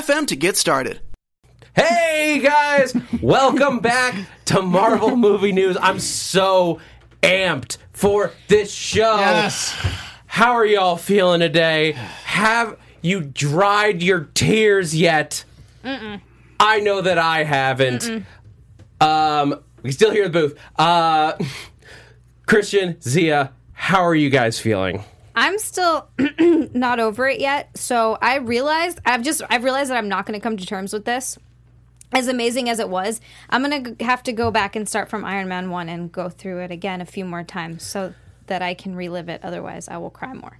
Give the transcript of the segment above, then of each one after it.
to get started. Hey guys, welcome back to Marvel Movie News. I'm so amped for this show. Yes. How are y'all feeling today? Have you dried your tears yet? I know that I haven't. Um, we can still hear the booth. Uh, Christian, Zia, how are you guys feeling? I'm still not over it yet. So I realized I've just I've realized that I'm not going to come to terms with this. As amazing as it was, I'm going to have to go back and start from Iron Man 1 and go through it again a few more times so that I can relive it. Otherwise, I will cry more.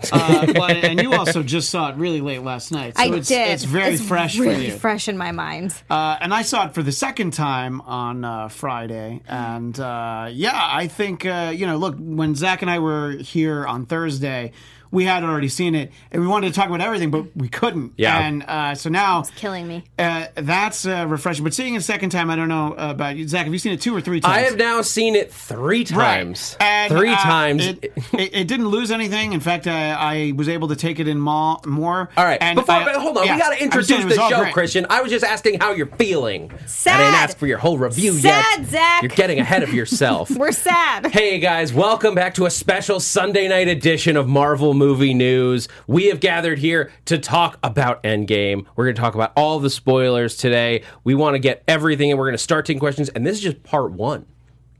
Uh, well, and you also just saw it really late last night. So I it's, did. It's very fresh really for you. fresh in my mind. Uh, and I saw it for the second time on uh, Friday, and uh, yeah, I think uh, you know. Look, when Zach and I were here on Thursday, we had already seen it, and we wanted to talk about everything, but we couldn't. Yeah. And uh, so now, it's Killing me. uh, that's uh, refreshing. But seeing it a second time, I don't know about you, Zach. Have you seen it two or three times? I have now seen it three times. And, three uh, times. It, it, it didn't lose anything. In fact, I, I was able to take it in more. more All right, And before I- but hold on, yeah, we got to introduce saying it was the show, great. Christian. I was just asking how you're feeling. Sad. I didn't ask for your whole review Sad, yet. Zach. You're getting ahead of yourself. We're sad. Hey guys, welcome back to a special Sunday night edition of Marvel Movie News. We have gathered here to talk about Endgame. We're going to talk about all the spoilers today. We want to get everything, and we're going to start taking questions. And this is just part one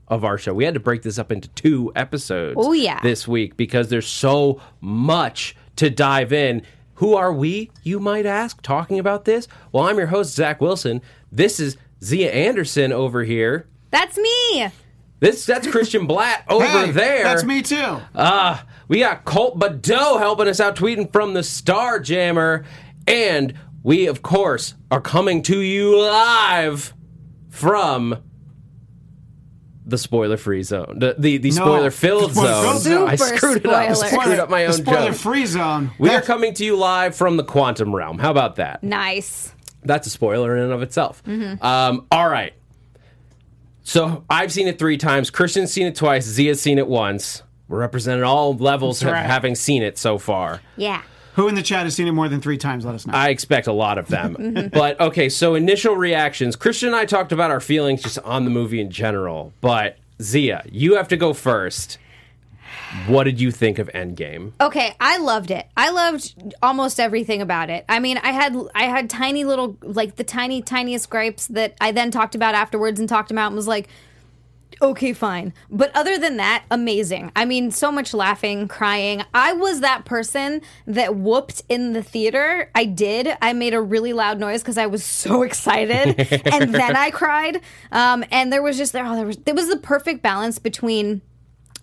of our show. We had to break this up into two episodes. Oh, yeah. this week because there's so much to dive in. Who are we, you might ask, talking about this? Well, I'm your host, Zach Wilson. This is Zia Anderson over here. That's me. This that's Christian Blatt over Hey, there. That's me too. Uh, we got Colt Badeau helping us out, tweeting from the Star Jammer, and we of course are coming to you live from the spoiler-free zone, the the, the spoiler-filled spoiler-filled zone. zone. I Super screwed it up. I screwed up my the own spoiler joke. free zone. We are coming to you live from the quantum realm. How about that? Nice. That's a spoiler in and of itself. Um, all right. So I've seen it three times. Christian's seen it twice. Zia's seen it once. We're representing all levels That's of right. having seen it so far. Yeah. Who in the chat has seen it more than three times? Let us know. I expect a lot of them. Mm-hmm. but okay, so initial reactions. Christian and I talked about our feelings just on the movie in general. But Zia, you have to go first. What did you think of Endgame? Okay, I loved it. I loved almost everything about it. I mean, I had I had tiny little like the tiny tiniest gripes that I then talked about afterwards and talked about and was like okay, fine. But other than that, amazing. I mean, so much laughing, crying. I was that person that whooped in the theater. I did. I made a really loud noise because I was so excited, and then I cried. Um, and there was just there. Oh, there was there was the perfect balance between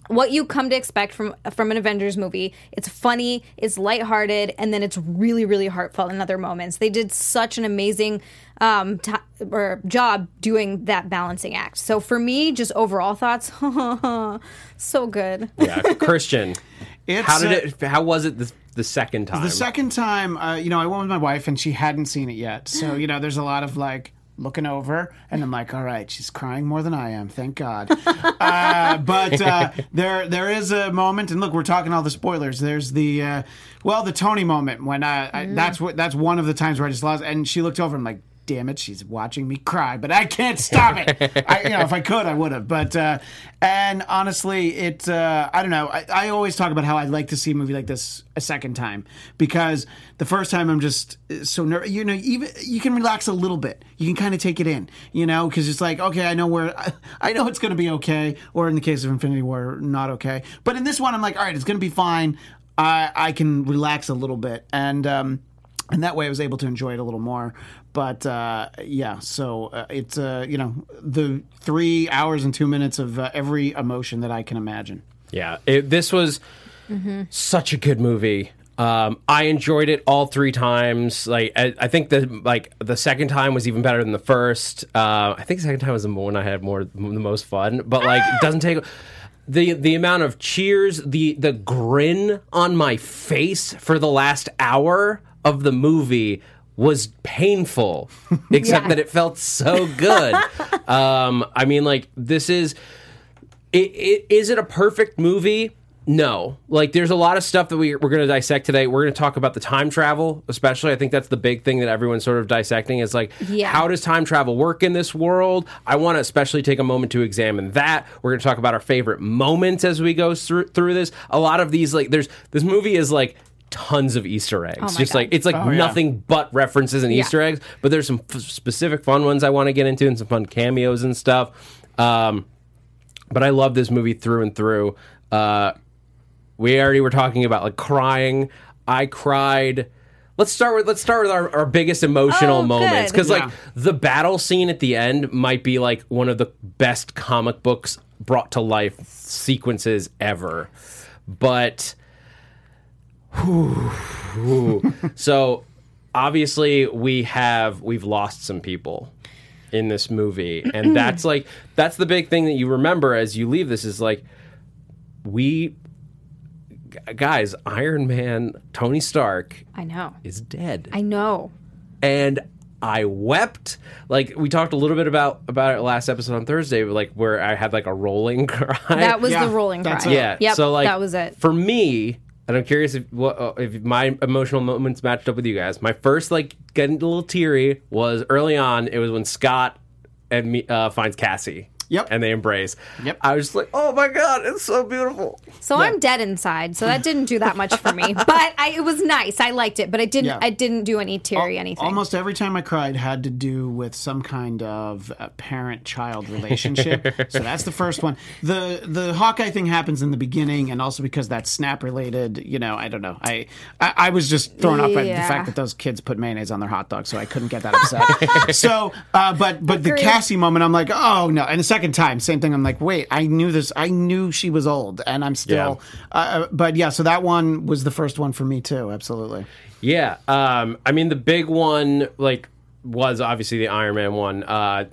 what you come to expect from from an Avengers movie. It's funny, it's lighthearted, and then it's really, really heartfelt in other moments. They did such an amazing um, t- or job doing that balancing act. So for me, just overall thoughts, so good. Yeah, Christian. It's, how did uh, it? How was it the, the second time? The second time, uh, you know, I went with my wife and she hadn't seen it yet. So, you know, there's a lot of like looking over and I'm like, all right, she's crying more than I am. Thank God. uh, but uh, there there is a moment, and look, we're talking all the spoilers. There's the, uh, well, the Tony moment when uh, I, that's what that's one of the times where I just lost. And she looked over and I'm like, damn it, she's watching me cry, but I can't stop it. I, you know, if I could, I would have. But uh, and honestly, it uh, I don't know. I, I always talk about how I'd like to see a movie like this a second time because the first time I'm just so nervous. You know, even you can relax a little bit. You can kind of take it in. You know, because it's like okay, I know where I know it's going to be okay, or in the case of Infinity War, not okay. But in this one, I'm like, all right, it's going to be fine. I I can relax a little bit and. um and that way I was able to enjoy it a little more. But uh, yeah, so uh, it's uh, you know the three hours and two minutes of uh, every emotion that I can imagine. Yeah, it, this was Mm-hmm. such a good movie. Um, I enjoyed it all three times. Like I, I think the like the second time was even better than the first. Uh, I think the second time was the one I had more the most fun. But like it doesn't take the the amount of cheers, the the grin on my face for the last hour of the movie was painful, except Yeah. that it felt so good. um, I mean, like this is it, it, is it a perfect movie? No. Like, there's a lot of stuff that we, we're going to dissect today. We're going to talk about the time travel, especially. I think that's the big thing that everyone's sort of dissecting is like, Yeah. how does time travel work in this world? I want to especially take a moment to examine that. We're going to talk about our favorite moments as we go through, through this. A lot of these, like, there's this movie is like tons of Easter eggs. my Just God. like, it's like Oh, yeah. nothing but references and Yeah. Easter eggs, but there's some f- specific fun ones I want to get into and some fun cameos and stuff. Um, but I love this movie through and through. Uh, we already were talking about like crying. I cried. Let's start with let's start with our, our biggest emotional Oh, moments good. because like the battle scene at the end might be like one of the best comic books brought to life sequences ever. But so obviously we have we've lost some people in this movie and that's like that's the big thing that you remember as you leave this is like we guys iron man tony stark I know. is dead I know. and I wept. Like we talked a little bit about about it last episode on Thursday, like where I had like a rolling cry. That was Yeah, the rolling cry. it. yeah. Yep. so like that was it. for me. And I'm curious if what uh, if my emotional moments matched up with you guys. My first like getting a little teary was early on. It was when Scott and me uh, finds Cassie. Yep. And they embrace. Yep. I was just like, oh my god, it's so beautiful. So I'm dead inside, so that didn't do that much for me. But I, it was nice. I liked it, but it didn't. Yeah. I didn't do any teary anything. Almost every time I cried had to do with some kind of uh, parent-child relationship. so that's the first one. The the Hawkeye thing happens in the beginning, and also because that's snap related. You know, I don't know. I I, I was just thrown off by the fact that those kids put mayonnaise on their hot dogs, so I couldn't get that upset. so, uh, but but the Cassie moment, I'm like, oh no. And the second time, same thing. I'm like, wait, I knew this. I knew she was old, and I'm still. Uh, but yeah, so that one was the first one for me too. Absolutely. Yeah. Um, I mean, the big one, like, was obviously the Iron Man one. Uh,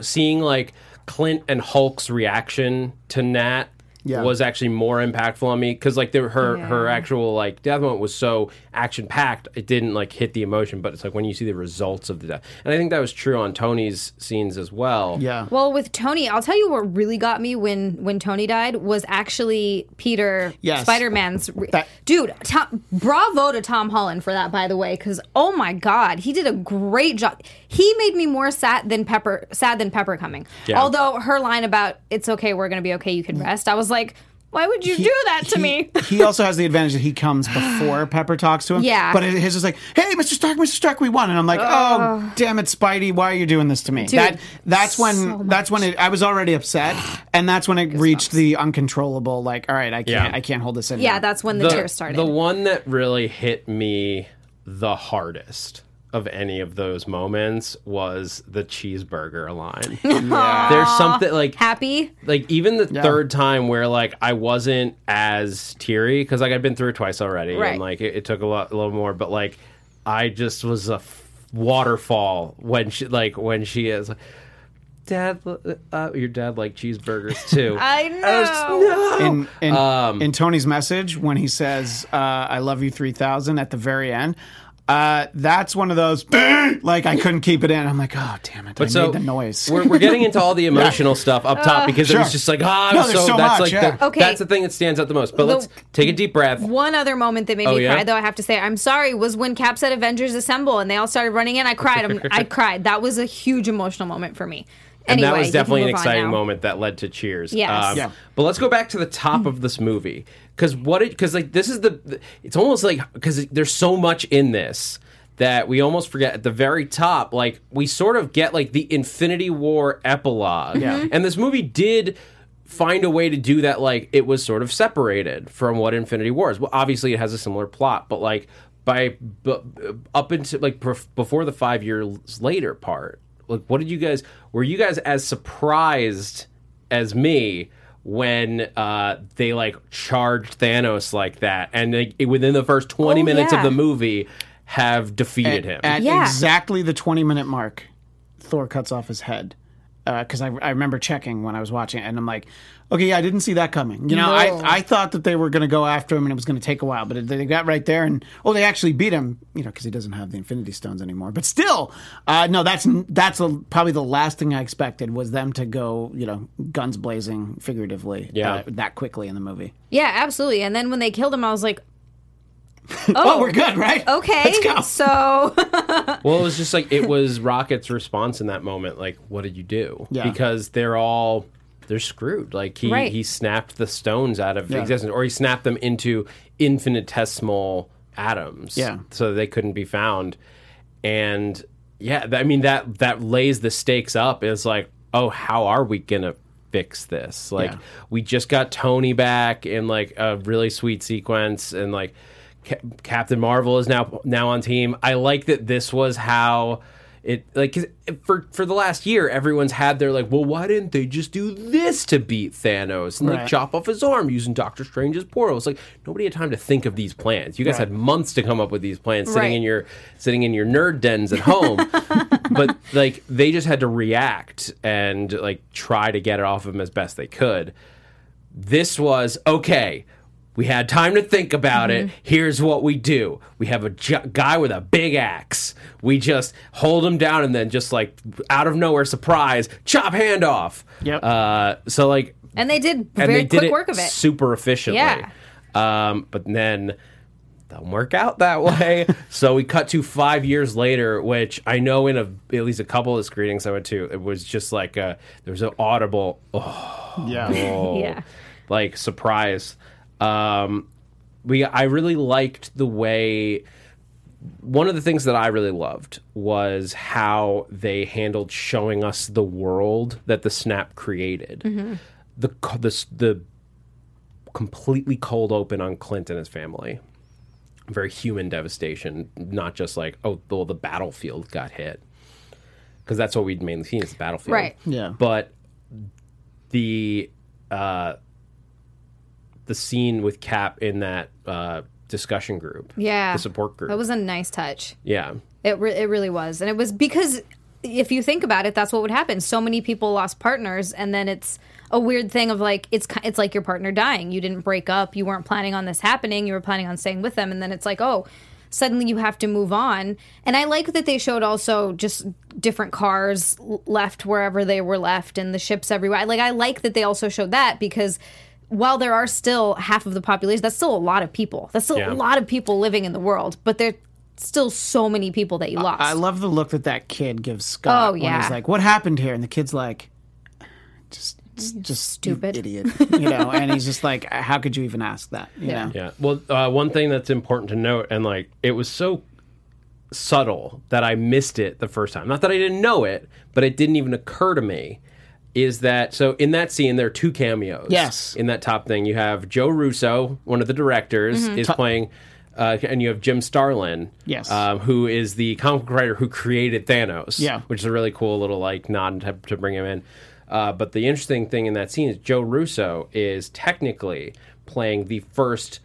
seeing, like, Clint and Hulk's reaction to Nat Yeah. was actually more impactful on me because, like, the, her, her actual, like, death moment was so action packed, it didn't, like, hit the emotion, but it's like when you see the results of the death. And I think that was true on Tony's scenes as well. Yeah. Well, with Tony, I'll tell you what really got me when when Tony died was actually Peter Yes. Spider Man's. Re- That- Dude, Tom, bravo to Tom Holland for that, by the way, because oh my god, he did a great job. He made me more sad than Pepper, sad than Pepper coming. Yeah. Although her line about "It's okay, we're gonna be okay, you can rest," I was like, why would you do that to he, me? he also has the advantage that he comes before Pepper talks to him. Yeah. But his is like, "Hey, Mr. Stark, Mr. Stark, we won," and I'm like, "Oh, damn it, Spidey, why are you doing this to me?" Dude, that that's when so that's when it, I was already upset, and that's when it reached the uncontrollable. Like, all right, I can't, Yeah. I can't hold this in. yeah, now. that's when the, tears started. The one that really hit me the hardest of any of those moments was the cheeseburger line. There's something like Happy. like even the third time where like I wasn't as teary because like I've been through it twice already Right. and like it, it took a lot a little more but like I just was a f- waterfall when she like when she is like, dad uh, your dad like cheeseburgers too I was just, know. no. in in, Um, in Tony's message when he says uh, "I love you 3000" at the very end. Uh, that's one of those like I couldn't keep it in. I'm like, oh damn it! I so made the noise. We're, we're getting into all the emotional stuff up top because it was just like ah, No, there's so, so that's much, like yeah. the, Okay. that's the thing that stands out the most. But The- let's take a deep breath. One other moment that made Oh, me yeah? cry, though I have to say, I'm sorry, was when Cap said Avengers Assemble and they all started running in. I cried. I'm, I cried. That was a huge emotional moment for me. and Anyway, that was you can definitely an move on exciting now. moment that led to cheers. Yes. Yeah. But let's go back to the top of this movie because what it because like this is the it's almost like because there's so much in this that we almost forget at the very top like we sort of get like the Infinity War epilogue. Yeah. Mm-hmm. And this movie did find a way to do that like it was sort of separated from what Infinity War is. Well, obviously it has a similar plot, but like by bu- up into like pref- before the 5 years later part like what did you guys were you guys as surprised as me when uh, they like charged Thanos like that, and they, within the first twenty Oh, minutes yeah. of the movie, have defeated him. At Yeah. exactly the 20 minute mark, Thor cuts off his head. Because I, I remember checking when I was watching it, and I'm like, okay, yeah, I didn't see that coming. You know, No. I, I thought that they were going to go after him and it was going to take a while, but they got right there, and oh, they actually beat him, you know, because he doesn't have the Infinity Stones anymore. But still, uh, no, that's that's a, probably the last thing I expected was them to go, you know, guns blazing, figuratively, Yeah. uh, that quickly in the movie. Yeah, absolutely. And then when they killed him, I was like, Oh, we're good, right? okay. Let's go. So Well, it was just like it was Rocket's response in that moment. Like, what did you do? Yeah. Because they're all they're screwed. Like he Right. he snapped the stones out of Yeah. existence, or he snapped them into infinitesimal atoms. Yeah. so they couldn't be found. And yeah, I mean that that lays the stakes up. Is like, oh, how are we gonna fix this? Like, Yeah. we just got Tony back in like a really sweet sequence, and like Ca- Captain Marvel is now now on team. I like that this was how it like 'cause for for the last year everyone's had their like well why didn't they just do this to beat Thanos? And like chop off his arm using Doctor Strange's portal. It's like nobody had time to think of these plans. You guys had months to come up with these plans sitting Right. in your sitting in your nerd dens at home. But like they just had to react and like try to get it off of him as best they could. This was okay. We had time to think about it. Here's what we do. We have a ju- guy with a big axe. We just hold him down and then just like out of nowhere, surprise, chop hand off. Yep. Uh, so like, and they did and very they did work of it. super efficiently. Yeah. Um, but then doesn't work out that way. so we cut to five years later, which I know in a, at least a couple of the screenings I went to, it was just like a, there was an audible, oh, Yeah. oh, Yeah. like surprise. Um, we I really liked the way one of the things that I really loved was how they handled showing us the world that the snap created. The co- the s- the completely cold open on Clint and his family. Very human devastation, not just like oh well the battlefield got hit because that's what we'd mainly seen is the battlefield, Right. Yeah. But the uh, the scene with Cap in that uh, discussion group, Yeah. the support group, That was a nice touch. yeah, It, re- it really was. And it was because if you think about it, that's what would happen. So many people lost partners, and then it's a weird thing of like it's it's like your partner dying. You didn't break up. You weren't planning on this happening. You were planning on staying with them, and then it's like oh. Suddenly, you have to move on, and I like that they showed also just different cars left wherever they were left, and the ships everywhere. Like, I like that they also showed that because while there are still half of the population, that's still a lot of people. That's still Yeah. a lot of people living in the world, but there's still so many people that you lost. I love the look that that kid gives Scott. Oh, When yeah. he's like, "What happened here?" And the kid's like, "Just, just, just stupid. idiot," you know. And he's just like, "How could you even ask that?" You Yeah. know? Yeah. Well, uh, one thing that's important to note, and like it was so subtle that I missed it the first time. Not that I didn't know it, but it didn't even occur to me. Is that so? In that scene, there are two cameos. Yes. In that top thing, you have Joe Russo, one of the directors, is playing. Uh, and you have Jim Starlin, Yes. um, who is the comic book writer who created Thanos, Yeah. which is a really cool little like nod to, to bring him in. Uh, but the interesting thing in that scene is Joe Russo is technically playing the first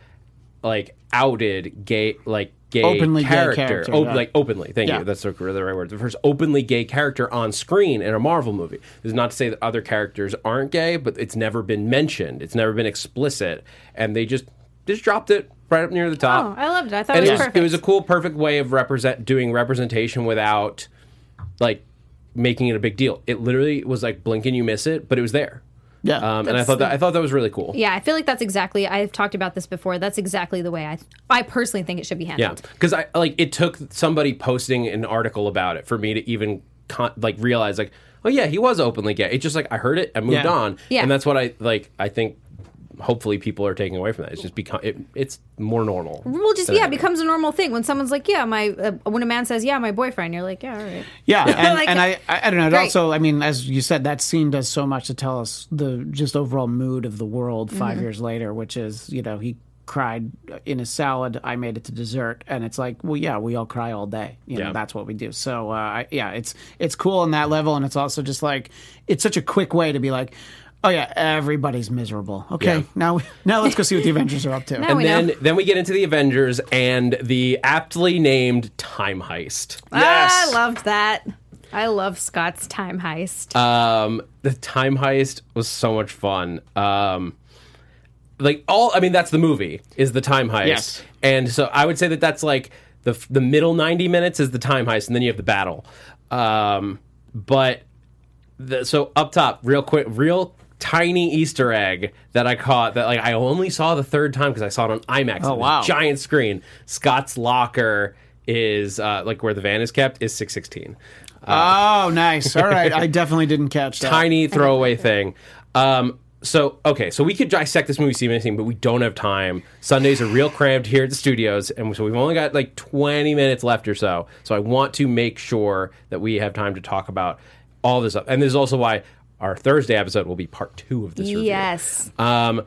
like outed gay like gay Openly gay character, character, Op- yeah. like openly. Thank Yeah. you. That's the, the right word. The first openly gay character on screen in a Marvel movie. This is not to say that other characters aren't gay, but it's never been mentioned. It's never been explicit, and they just just dropped it right up near the top. Oh, I loved it. I thought and it it was was, perfect. it was a cool, perfect way of represent doing representation without like making it a big deal. It literally was like blink and you miss it, but it was there. Yeah. Um, and I thought that I thought that was really cool. yeah, I feel like that's exactly. I've talked about this before. That's exactly the way I. I personally think it should be handled. Yeah, because I like it took somebody posting an article about it for me to even con- like realize like, oh yeah, he was openly gay. It's just like I heard it, I moved Yeah. on, Yeah. and that's what I like. I think hopefully people are taking away from that. It's just become it, it's more normal. Well, just yeah, it becomes a normal thing when someone's like, "Yeah, my." Uh, when a man says, "Yeah, my boyfriend," you're like, "Yeah, all right." Yeah, and, Like- and I, I, I don't know. It Great. also, I mean, as you said, that scene does so much to tell us the just overall mood of the world 5 Mm-hmm. years later, which is, you know, he cried in his salad. I made it to dessert, and it's like, well, yeah, we all cry all day. You know, Yeah. that's what we do. So, uh, yeah, it's it's cool on that level, and it's also just like it's such a quick way to be like. Oh yeah, everybody's miserable. Okay, Yeah. now now let's go see what the Avengers are up to. Now And we then know. then we get into the Avengers and the aptly named time heist. Yes. I loved that. I love Scott's time heist. Um, the time heist was so much fun. Um, like all, I mean, that's the movie is the time heist, Yes. and so I would say that that's like the the middle ninety minutes is the time heist, and then you have the battle. Um, but the, so up top, real quick, real tiny Easter egg that I caught that like I only saw the third time because I saw it on IMAX. Oh, wow. Giant screen. Scott's locker is uh, like where the van is kept is six sixteen. Oh, nice. All right, I definitely didn't catch that. tiny throwaway thing. Um, so okay, so we could dissect this movie scene by scene, but we don't have time. Sundays are real cramped here at the studios, and so we've only got like 20 minutes left or so. So I want to make sure that we have time to talk about all this stuff. And this is also why our Thursday episode will be part two of this review. yes. Um,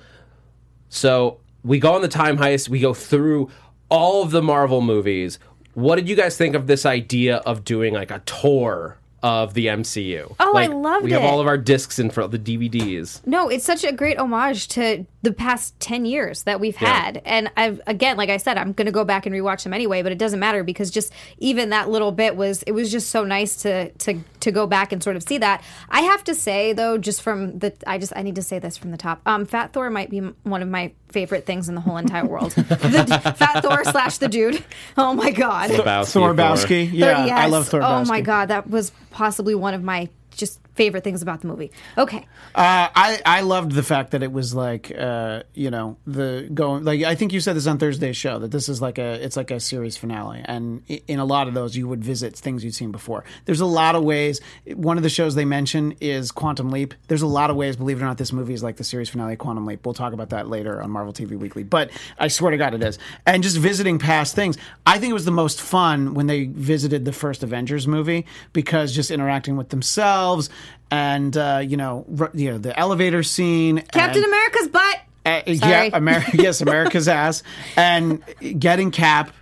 so we go on the time heist. We go through all of the Marvel movies. What did you guys think of this idea of doing like a tour of the MCU? Oh, I Like, loved We have all of our discs in front, of the DVDs. No, it's such a great homage to the past 10 years that we've Yeah. had. And I've, again, like I said, I'm going to go back and rewatch them anyway, but it doesn't matter because just even that little bit was, it was just so nice to, to, to go back and sort of see that. I have to say though, just from the, I just, I need to say this from the top. Um, Fat Thor might be one of my favorite things in the whole entire world. the, Fat Thor slash the dude. Oh my God. Lebowski, Thor Bowski. Yeah, Yes. I love Thor Oh my God. That was possibly one of my just favorite things about the movie. Okay. Uh, I I loved the fact that it was like uh, you know the going like I think you said this on Thursday's show that this is like a it's like a series finale and in a lot of those you would visit things you'd seen before. There's a lot of ways. One of the shows they mention is Quantum Leap. There's a lot of ways. Believe it or not, this movie is like the series finale Quantum Leap. We'll talk about that later on Marvel TV Weekly. But I swear to God, it is. And just visiting past things, I think it was the most fun when they visited the first Avengers movie because just interacting with themselves and uh, you know, r- you know the elevator scene, Captain and, America's butt. uh, yeah. Yes, America's ass, and getting Cap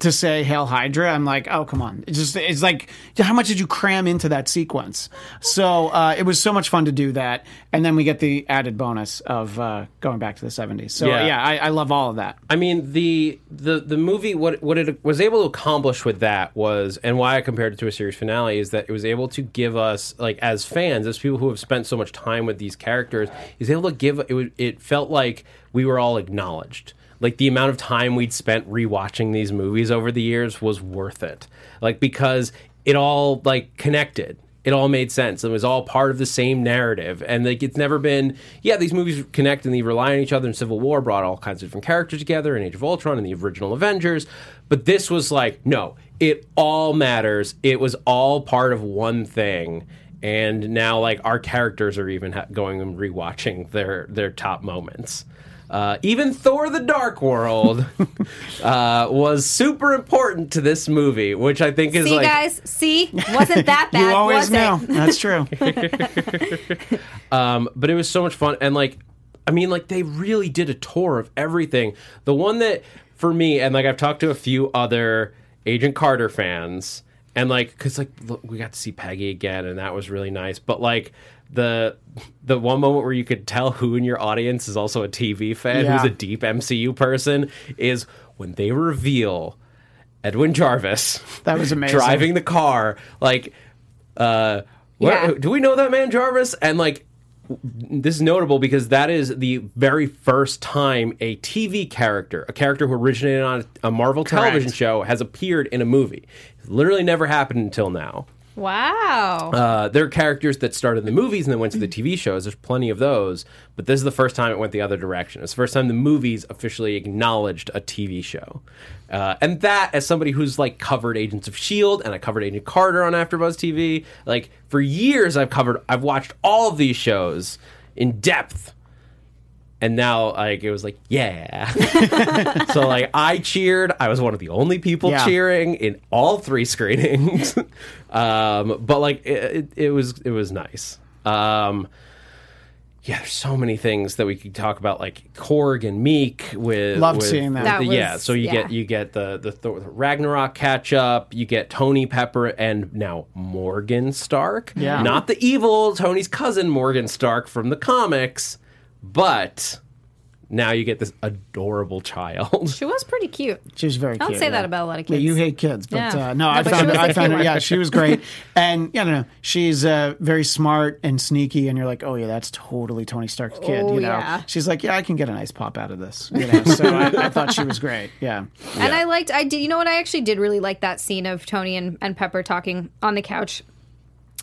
to say "Hail Hydra." I'm like, oh come on! It's just it's like how much did you cram into that sequence? So uh, it was so much fun to do that, and then we get the added bonus of uh, going back to the 70s. So Yeah. yeah, I, I love all of that. I mean, the the the movie what what it was able to accomplish with that was, and why I compared it to a series finale is that it was able to give us, like, as fans, as people who have spent so much time with these characters, is able to give it. It felt like we were all acknowledged. Like the amount of time we'd spent rewatching these movies over the years was worth it. Like because it all like connected it all made sense. It was all part of the same narrative, and like it's never been. Yeah, these movies connect and they rely on each other. And Civil War brought all kinds of different characters together, and Age of Ultron and the original Avengers. But this was like, no, it all matters. It was all part of one thing, and now like our characters are even ha- going and rewatching their their top moments. Uh, even Thor: The Dark World uh, was super important to this movie, which I think is See, like guys, see, wasn't that bad? you always was know that's true. Um, but it was so much fun, and like, I mean, like they really did a tour of everything. The one that for me, and like I've talked to a few other Agent Carter fans, and like, because like look, we got to see Peggy again, and that was really nice. But like the the one moment where you could tell who in your audience is also a TV fan, Yeah. who's a deep MCU person, is when they reveal Edwin Jarvis That was amazing. driving the car like uh what- Yeah. do we know that man jarvis and like this is notable because that is the very first time a tv character a character who originated on a marvel television show has appeared in a movie literally never happened until now Wow. uh, there are characters that started in the movies and then went to the TV shows. There's plenty of those, but this is the first time it went the other direction. It's the first time the movies officially acknowledged a TV show, uh, and that as somebody who's like covered Agents of Shield and I covered Agent Carter on AfterBuzz TV, like for years I've covered, I've watched all of these shows in depth. And now, like it was like, yeah. so, like, I cheered. I was one of the only people Yeah. cheering in all three screenings. um, but like, it, it, it was it was nice. Um, yeah, there's so many things that we could talk about, like Korg and Miek. With love with- seeing that. That the- yeah, was- so you yeah. get you get the the Thor, Ragnarok catch up. You get Tony Pepper and now Morgan Stark. Yeah. not the evil Tony's cousin Morgan Stark from the comics, but now you get this adorable child. She was pretty cute. She was very cute. I don't cute. say yeah. that about a lot of kids. Yeah, kids. you hate kids, but Yeah. uh, no, No, I but found she was I the found her. cute Yeah, she was great, and yeah, no, no, she's uh, very smart and sneaky, and you're like, oh yeah, that's totally Tony Stark's kid. Oh, you know, yeah. she's like, yeah, I can get a nice pop out of this. You know, so I, I thought she was great. Yeah, And I liked, I did, you know what? I actually did really like that scene of Tony and, and Pepper talking on the couch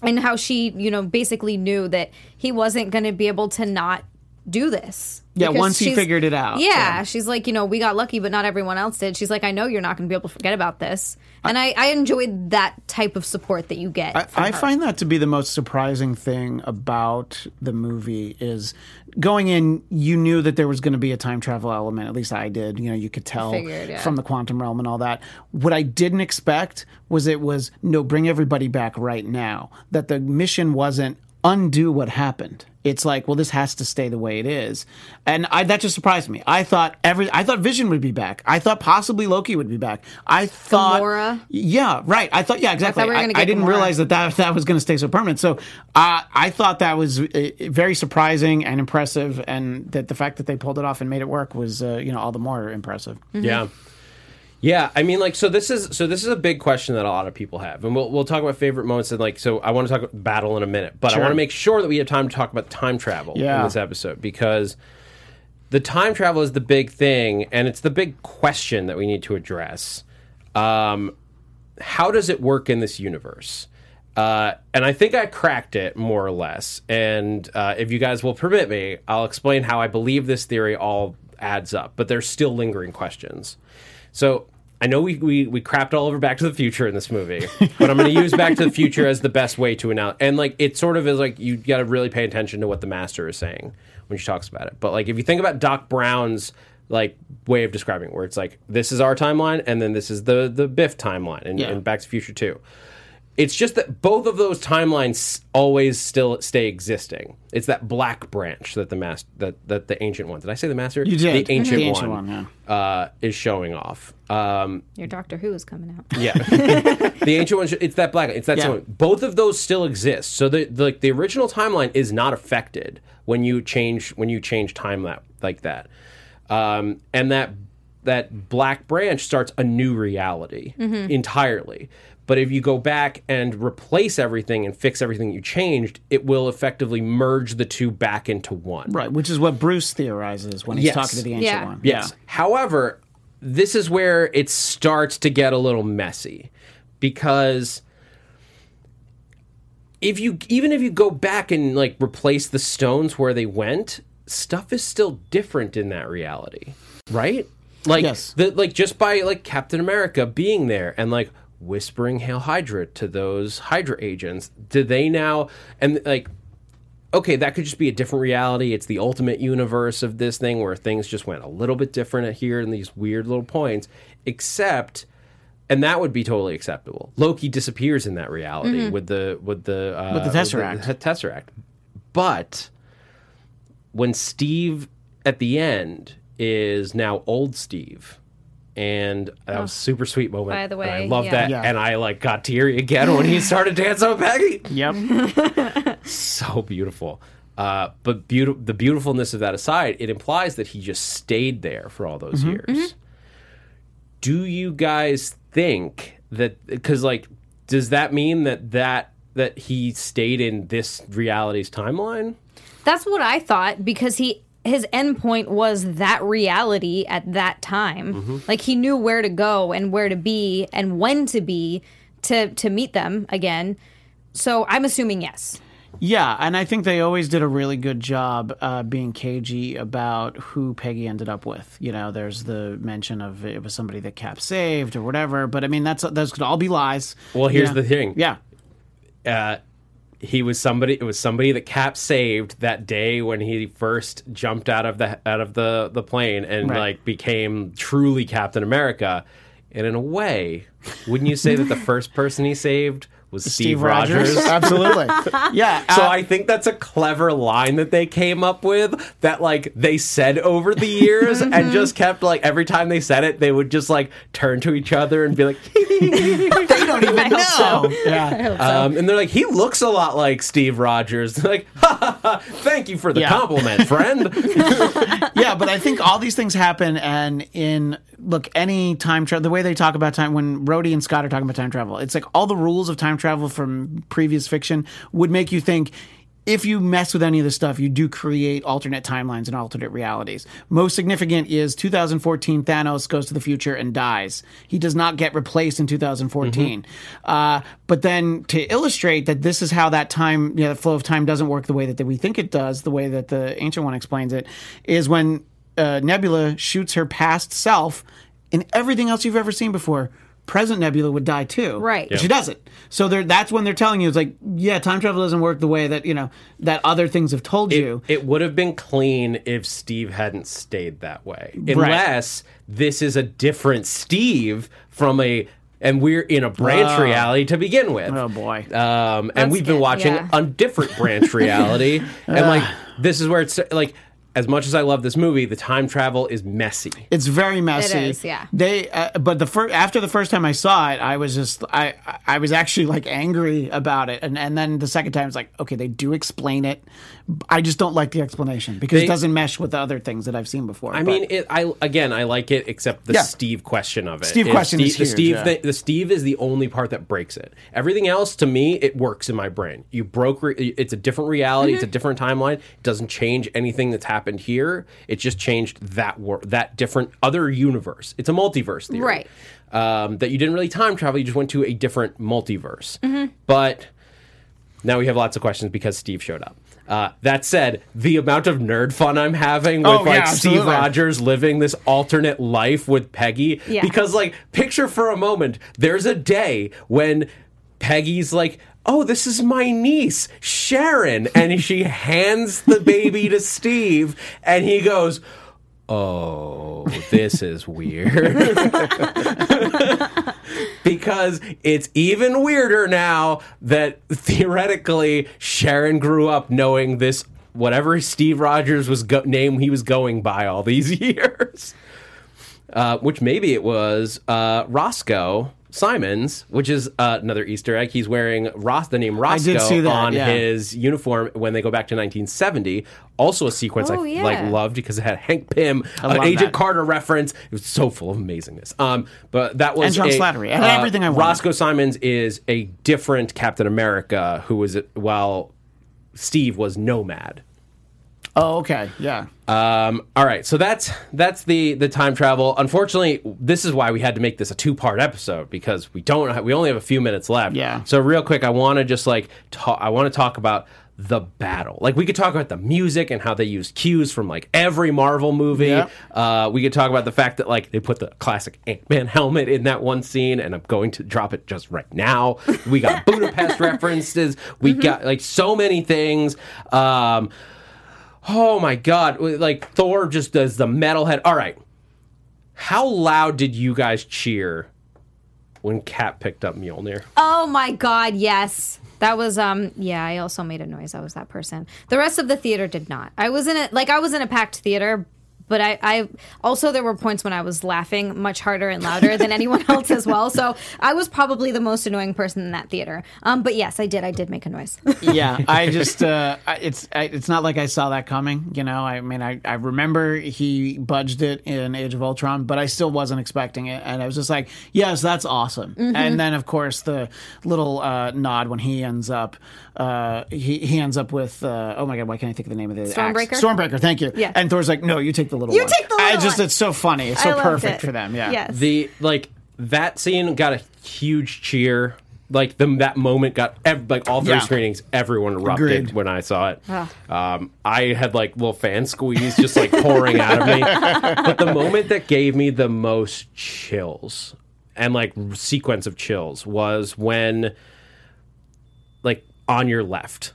and how she, you know, basically knew that he wasn't going to be able to not do this. Yeah, once he figured it out, Yeah, yeah. she's like, you know, we got lucky, but not everyone else did. She's like, I know you're not going to be able to forget about this. And I, I enjoyed that type of support that you get. I, I find that to be the most surprising thing about the movie is going in. You knew that there was going to be a time travel element. At least I did. You know, you could tell Figured, yeah. from the quantum realm and all that. What I didn't expect was it was no, bring everybody back right now. That the mission wasn't undo what happened. It's like, well, this has to stay the way it is, and I, that just surprised me. I thought every, I thought Vision would be back. I thought possibly Loki would be back. I thought, Gamora? yeah, right. I thought, yeah, exactly. I, we were I, gonna I get didn't Gamora. realize that that that was going to stay so permanent. So uh, I thought that was uh, very surprising and impressive, and that the fact that they pulled it off and made it work was, uh, you know, all the more impressive. Yeah. Yeah, I mean, like, so this is so this is a big question that a lot of people have, and we'll we'll talk about favorite moments and like, so I want to talk about battle in a minute, but I want to make sure that we have time to talk about time travel in this episode because the time travel is the big thing, and it's the big question that we need to address. Um, how does it work in this universe? Uh, and I think I cracked it more or less. And uh, if you guys will permit me, I'll explain how I believe this theory all adds up. But there's still lingering questions. So I know we, we, we crapped all over Back to the Future in this movie, but I'm going to use Back to the Future as the best way to announce. And like it sort of is like you got to really pay attention to what the master is saying when she talks about it. But like if you think about Doc Brown's like way of describing it, where it's like this is our timeline and then this is the the Biff timeline and, Yeah. and Back to the Future too. It's just that both of those timelines always still stay existing. It's that black branch that the master that, that the ancient one. Did I say the master? You did. The ancient, The ancient one, one, uh, is showing off. Um, Your Doctor Who is coming out. yeah, the ancient one. It's that black. It's that Yeah. same one. Both of those still exist. So the, the like the original timeline is not affected when you change when you change time that like that, um, and that that black branch starts a new reality entirely. But if you go back and replace everything and fix everything you changed, it will effectively merge the two back into one. Right, which is what Bruce theorizes when he's Yes. talking to the ancient Yeah. one. Yes. However, this is where it starts to get a little messy because if you even if you go back and like replace the stones where they went, stuff is still different in that reality, right? Like Yes. the like just by like Captain America being there and like whispering Hail Hydra to those Hydra agents, do they now and like okay, that could just be a different reality. It's the ultimate universe of this thing where things just went a little bit different here in these weird little points, except and that would be totally acceptable. Loki disappears in that reality with the with the uh, With the Tesseract. the Tesseract. But when Steve at the end is now old Steve, and that was a super sweet moment. By the and I love yeah. that, Yeah. and I like got teary again when he started dancing with Peggy Yep. so beautiful. Uh, but beautiful, the beautifulness of that aside, it implies that he just stayed there for all those years. Do you guys think that? Because like, does that mean that that that he stayed in this reality's timeline? That's what I thought because he his endpoint was that reality at that time. Mm-hmm. Like he knew where to go and where to be and when to be to to meet them again. So I'm assuming yes. Yeah, and I think they always did a really good job uh, being cagey about who Peggy ended up with. You know, there's the mention of it was somebody that Cap saved or whatever, but I mean that's those could all be lies. Well, here's You know? the thing. Yeah, uh, he was somebody. It was somebody that Cap saved that day when he first jumped out of the out of the the plane and Right. like became truly Captain America. And in a way, wouldn't you say that the first person he saved was Steve, Steve Rogers. Rogers. Absolutely. Yeah. So uh, I think that's a clever line that they came up with that like they said over the years Mm-hmm. and just kept like every time they said it they would just like turn to each other and be like they don't even know. Yeah. um, and they're like he looks a lot like Steve Rogers. They're like ha, ha, ha, thank you for the Yeah. compliment, friend. yeah, but I think all these things happen, and in look, any time travel, the way they talk about time, when Rhodey and Scott are talking about time travel, it's like all the rules of time travel from previous fiction would make you think. If you mess with any of this stuff, you do create alternate timelines and alternate realities. Most significant is 2014 Thanos goes to the future and dies. He does not get replaced in 2014. Uh, but then to illustrate that this is how that time, you know, the flow of time doesn't work the way that we think it does, the way that the ancient one explains it, is when uh, Nebula shoots her past self in everything else you've ever seen before. Present Nebula would die too, Right. But she doesn't. So they're, that's when they're telling you it's like, yeah, time travel doesn't work the way that you know that other things have told you. It would have been clean if Steve hadn't stayed that way. Unless this is a different Steve from a and we're in a branch reality to begin with. Oh, boy. Um, and That's we've been good, watching yeah. a different branch reality. and like this is where it's like as much as I love this movie, the time travel is messy. It's very messy. is, yeah. They, uh, but the first after the first time I saw it, I was just I I was actually like angry about it, and and then the second time it's like okay, they do explain it. I just don't like the explanation because They- it doesn't mesh with the other things that I've seen before. I But- mean, it, I again, I like it, except the Yeah. Steve question of it. Steve question Steve, is the huge, Steve. yeah. The, the Steve is the only part that breaks it. Everything else, to me, it works in my brain. You broke. Re- it's a different reality. It's a different timeline. It doesn't change anything that's happened here. It just changed that wor- that different other universe. It's a multiverse theory, Right. Um, that you didn't really time travel. You just went to a different multiverse. But now we have lots of questions because Steve showed up. Uh, that said, the amount of nerd fun I'm having with Oh, like yeah, Steve. Rogers living this alternate life with Peggy, Yeah. because like picture for a moment, there's a day when Peggy's like, "Oh, this is my niece Sharon," and she hands the baby to Steve, and he goes. Oh, this is weird. because it's even weirder now that theoretically Sharon grew up knowing this whatever Steve Rogers was go- name he was going by all these years. Uh, which maybe it was uh, Roscoe Simons, which is uh, another Easter egg. He's wearing Ross the name Roscoe that, on yeah. his uniform when they go back to 1970. Also a sequence Oh, I yeah. like loved because it had Hank Pym, an love Agent that. Carter reference. It was so full of amazingness. Um, but that was And John a- Slattery, and everything I wanted. Roscoe Simons is a different Captain America who was while Steve was Nomad. Oh okay, yeah. Um, all right, so that's that's the the time travel. Unfortunately, this is why we had to make this a two part episode because we don't have, we only have a few minutes left. Yeah. So real quick, I want to just like talk. I want to talk about the battle. Like we could talk about the music and how they use cues from like every Marvel movie. Uh, we could talk about the fact that like they put the classic Ant Man helmet in that one scene, and I'm going to drop it just right now. We got Budapest references. We got like so many things. Um, Oh my god! Like Thor just does the metalhead. All right, how loud did you guys cheer when Cap picked up Mjolnir? Oh my god, yes. That was um yeah, I also made a noise. I was that person. The rest of the theater did not. I was in a like I was in a packed theater, but I, I also there were points when I was laughing much harder and louder than anyone else as well. So I was probably the most annoying person in that theater. Um, but yes, I did. I did make a noise. yeah, I just uh, it's I, it's not like I saw that coming. You know, I mean, I, I remember he budged it in Age of Ultron, but I still wasn't expecting it, and I was just like, yes, that's awesome. And then of course the little uh, nod when he ends up. Uh, he he ends up with uh, oh my god why can't I think of the name of the axe? Stormbreaker? Stormbreaker thank you Yeah. and Thor's like no you take the little You one take the little I just one. it's so funny it's I so loved perfect it. for them yeah Yes. The like that scene got a huge cheer. Like the that moment got ev- like all three Yeah. screenings, everyone erupted Agreed. when I saw it. Um, I had like little fan squeeze just like pouring out of me. But the moment that gave me the most chills and like sequence of chills was when like on your left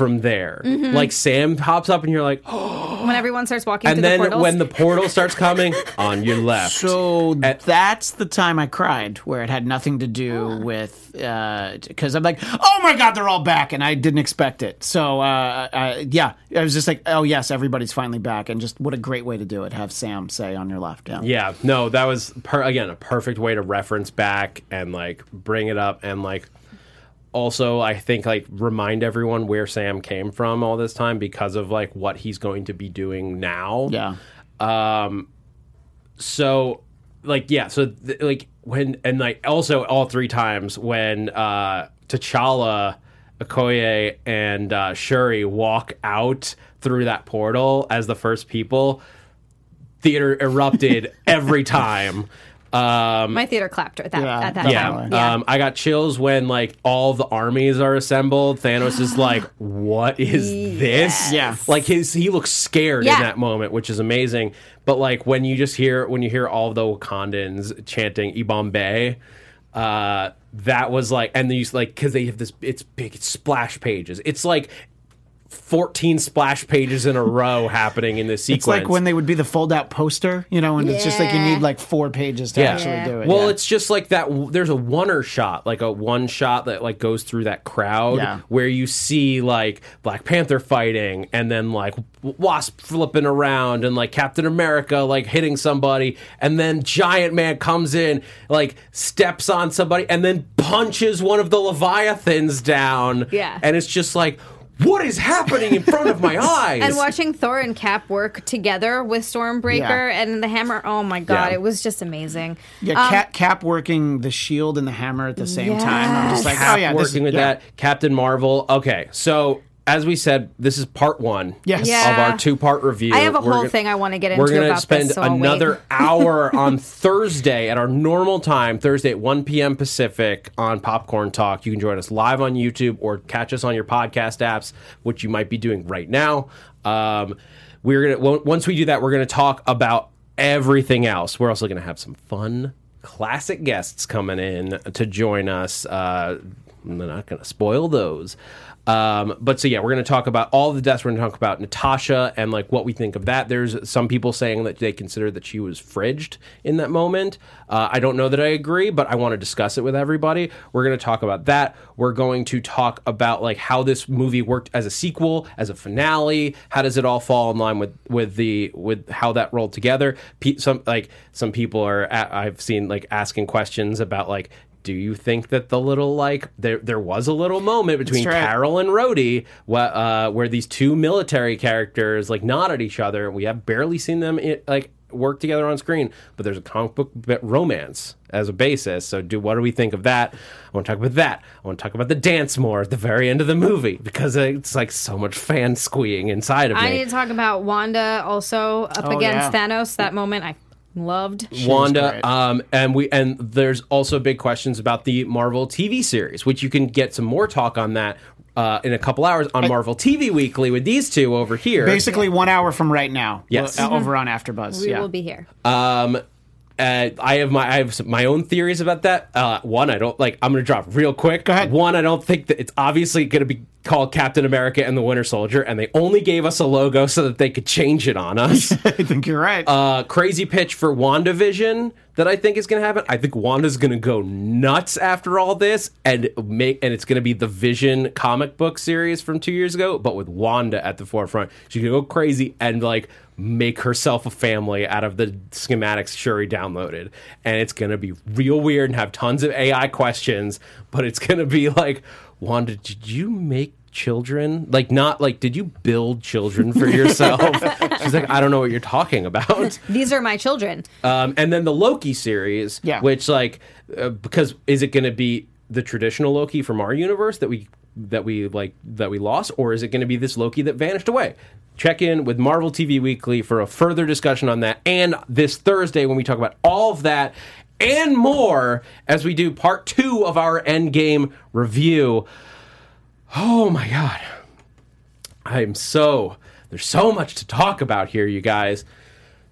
from there. Mm-hmm. Like Sam pops up and you're like, oh, when everyone starts walking and through then the when the portal starts coming on your left. So that's the time I cried, where it had nothing to do with because I'm like, oh my god, they're all back, and I didn't expect it. So uh, uh, yeah, I was just like, oh yes, everybody's finally back, and just what a great way to do it. Have Sam say on your left, yeah, Yeah, no, that was per- again a perfect way to reference back and like bring it up and like also I think like remind everyone where Sam came from all this time because of like what he's going to be doing now. yeah. Um so like yeah, so th- like when and like also all three times when uh T'Challa, Okoye, and uh, Shuri walk out through that portal as the first people, theater erupted every time. Um, my theater clapped at that Yeah, at that yeah, time. Yeah. Um, I got chills when like all the armies are assembled. Thanos is like, "What is this?" Yeah. like his he looks scared Yeah. in that moment, which is amazing. But like when you just hear when you hear all the Wakandans chanting "Yibambe," uh, that was like, and these like because they have this, it's big, it's splash pages. It's like. 14 splash pages in a row happening in this sequence. It's like when they would be the fold out poster, you know, and it's just like you need like four pages to Yeah. actually Yeah. do it. Well, yeah. it's just like that. There's a oneer shot, like a one shot that like goes through that crowd, Yeah. where you see like Black Panther fighting, and then like Wasp flipping around, and like Captain America like hitting somebody, and then Giant Man comes in, like steps on somebody, and then punches one of the Leviathans down. Yeah. and it's just like. What is happening in front of my eyes? and watching Thor and Cap work together with Stormbreaker Yeah. and the Hammer, oh my god, Yeah. it was just amazing. yeah, Um, Cap, Cap working the shield and the hammer at the same time. I'm just like, Cap oh yeah, working is, with yeah. that. Captain Marvel. Okay, so as we said, this is part one Yes. of our two part review. I have a We're whole gonna- thing I want to get into. We're going to about spend this. So another hour on Thursday at our normal time, Thursday at 1 p.m. Pacific on Popcorn Talk. You can join us live on YouTube or catch us on your podcast apps, which you might be doing right now. Um, we're gonna once we do that, we're going to talk about everything else. We're also going to have some fun classic guests coming in to join us. Uh, I'm not going to spoil those. Um, but so yeah, we're going to talk about all the deaths. We're going to talk about Natasha and like what we think of that. There's some people saying that they consider that she was fridged in that moment. Uh, I don't know that I agree, but I want to discuss it with everybody. We're going to talk about that. We're going to talk about like how this movie worked as a sequel, as a finale. How does it all fall in line with with the with how that rolled together? Some like some people are I've seen like asking questions about like do you think that the little like there there was a little moment between right. Carol and Rhodey wh- uh, where these two military characters like nod at each other. We have barely seen them i like work together on screen, but there's a comic book romance as a basis. So, do what do we think of that? I want to talk about that. I want to talk about the dance more at the very end of the movie because it's like so much fan squeeing inside of me. I need to talk about Wanda also up Oh, against yeah. Thanos. That moment I loved. Wanda, um, and we and there's also big questions about the Marvel TV series, which you can get some more talk on that uh, in a couple hours on Marvel TV Weekly with these two over here. Basically, one hour from right now. Yes. uh, over on AfterBuzz. We yeah. will be here. Um, uh, I have my I have some, my own theories about that. Uh, one, I don't like. I'm going to drop real quick. Go ahead. One, I don't think that it's obviously going to be called Captain America and the Winter Soldier, and they only gave us a logo so that they could change it on us. I think you're right. uh, crazy pitch for WandaVision that I think is going to happen. I think Wanda's going to go nuts after all this and make and it's going to be the Vision comic book series from 2 years ago but with Wanda at the forefront. She's going to go crazy and like make herself a family out of the schematics Shuri downloaded. And it's going to be real weird and have tons of AI questions, but it's going to be like Wanda, did you make children? Like not like did you build children for yourself? She's like I don't know what you're talking about. These are my children. Um, and then the Loki series, Yeah. which like uh, because is it going to be the traditional Loki from our universe that we that we like that we lost, or is it going to be this Loki that vanished away? Check in with Marvel TV Weekly for a further discussion on that, and this Thursday when we talk about all of that and more as we do part two of our Endgame review. Oh my god. I'm so there's so much to talk about here, you guys.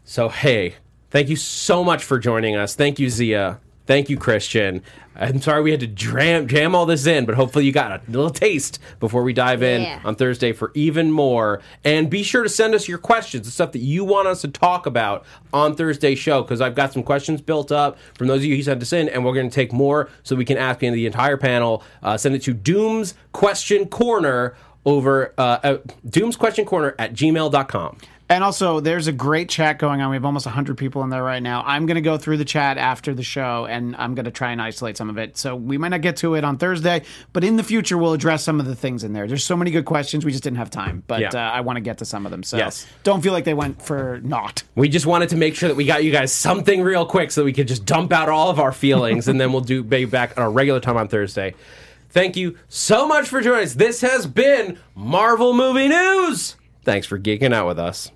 So hey, thank you so much for joining us. Thank you, Zia. Thank you, Christian. I'm sorry we had to jam, jam all this in, but hopefully you got a little taste before we dive in Yeah. on Thursday for even more. And be sure to send us your questions, the stuff that you want us to talk about on Thursday's show, because I've got some questions built up from those of you who sent us in, and we're going to take more so we can ask the entire panel. Uh, send it to Doom's Question Corner over uh, uh, Doom's Question Corner at gmail.com. And also, there's a great chat going on. We have almost 100 people in there right now. I'm going to go through the chat after the show, and I'm going to try and isolate some of it. So we might not get to it on Thursday, but in the future, we'll address some of the things in there. There's so many good questions. We just didn't have time, but Yeah. uh, I want to get to some of them. So Yes. don't feel like they went for naught. We just wanted to make sure that we got you guys something real quick so that we could just dump out all of our feelings and then we'll do be back on our regular time on Thursday. Thank you so much for joining us. This has been Marvel Movie News. Thanks for geeking out with us.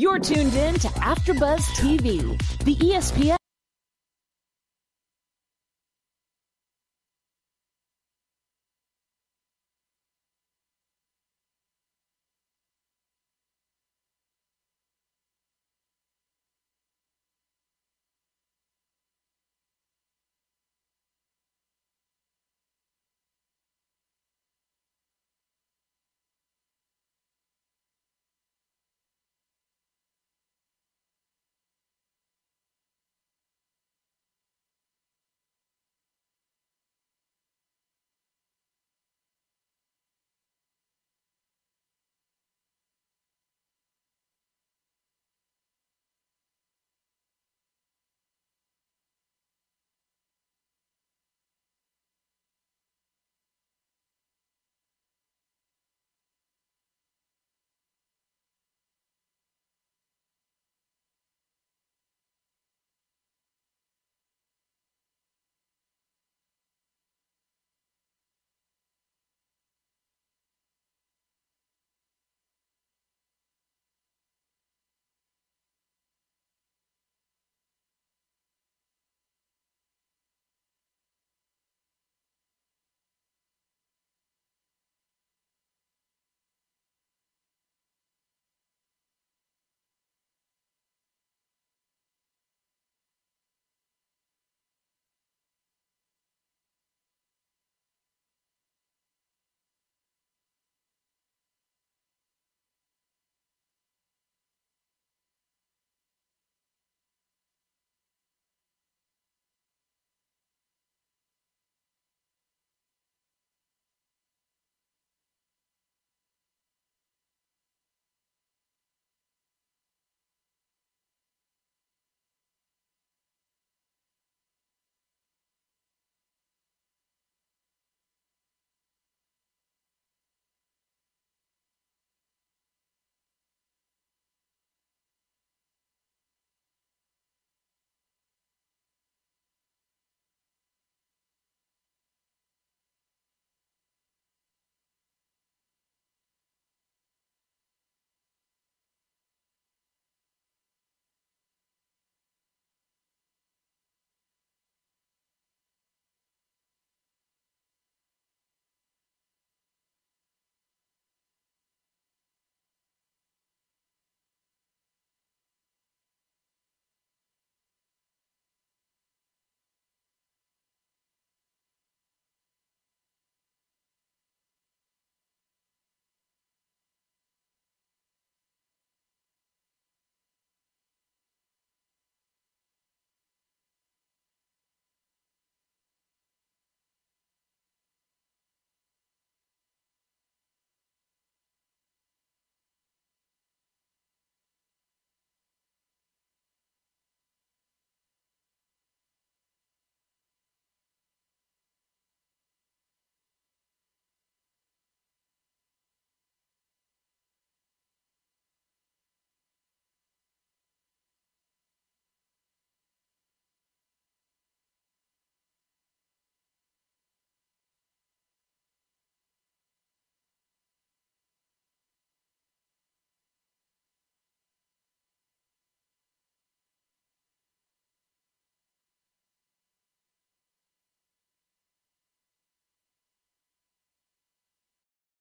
You're tuned in to AfterBuzz TV, the ESPN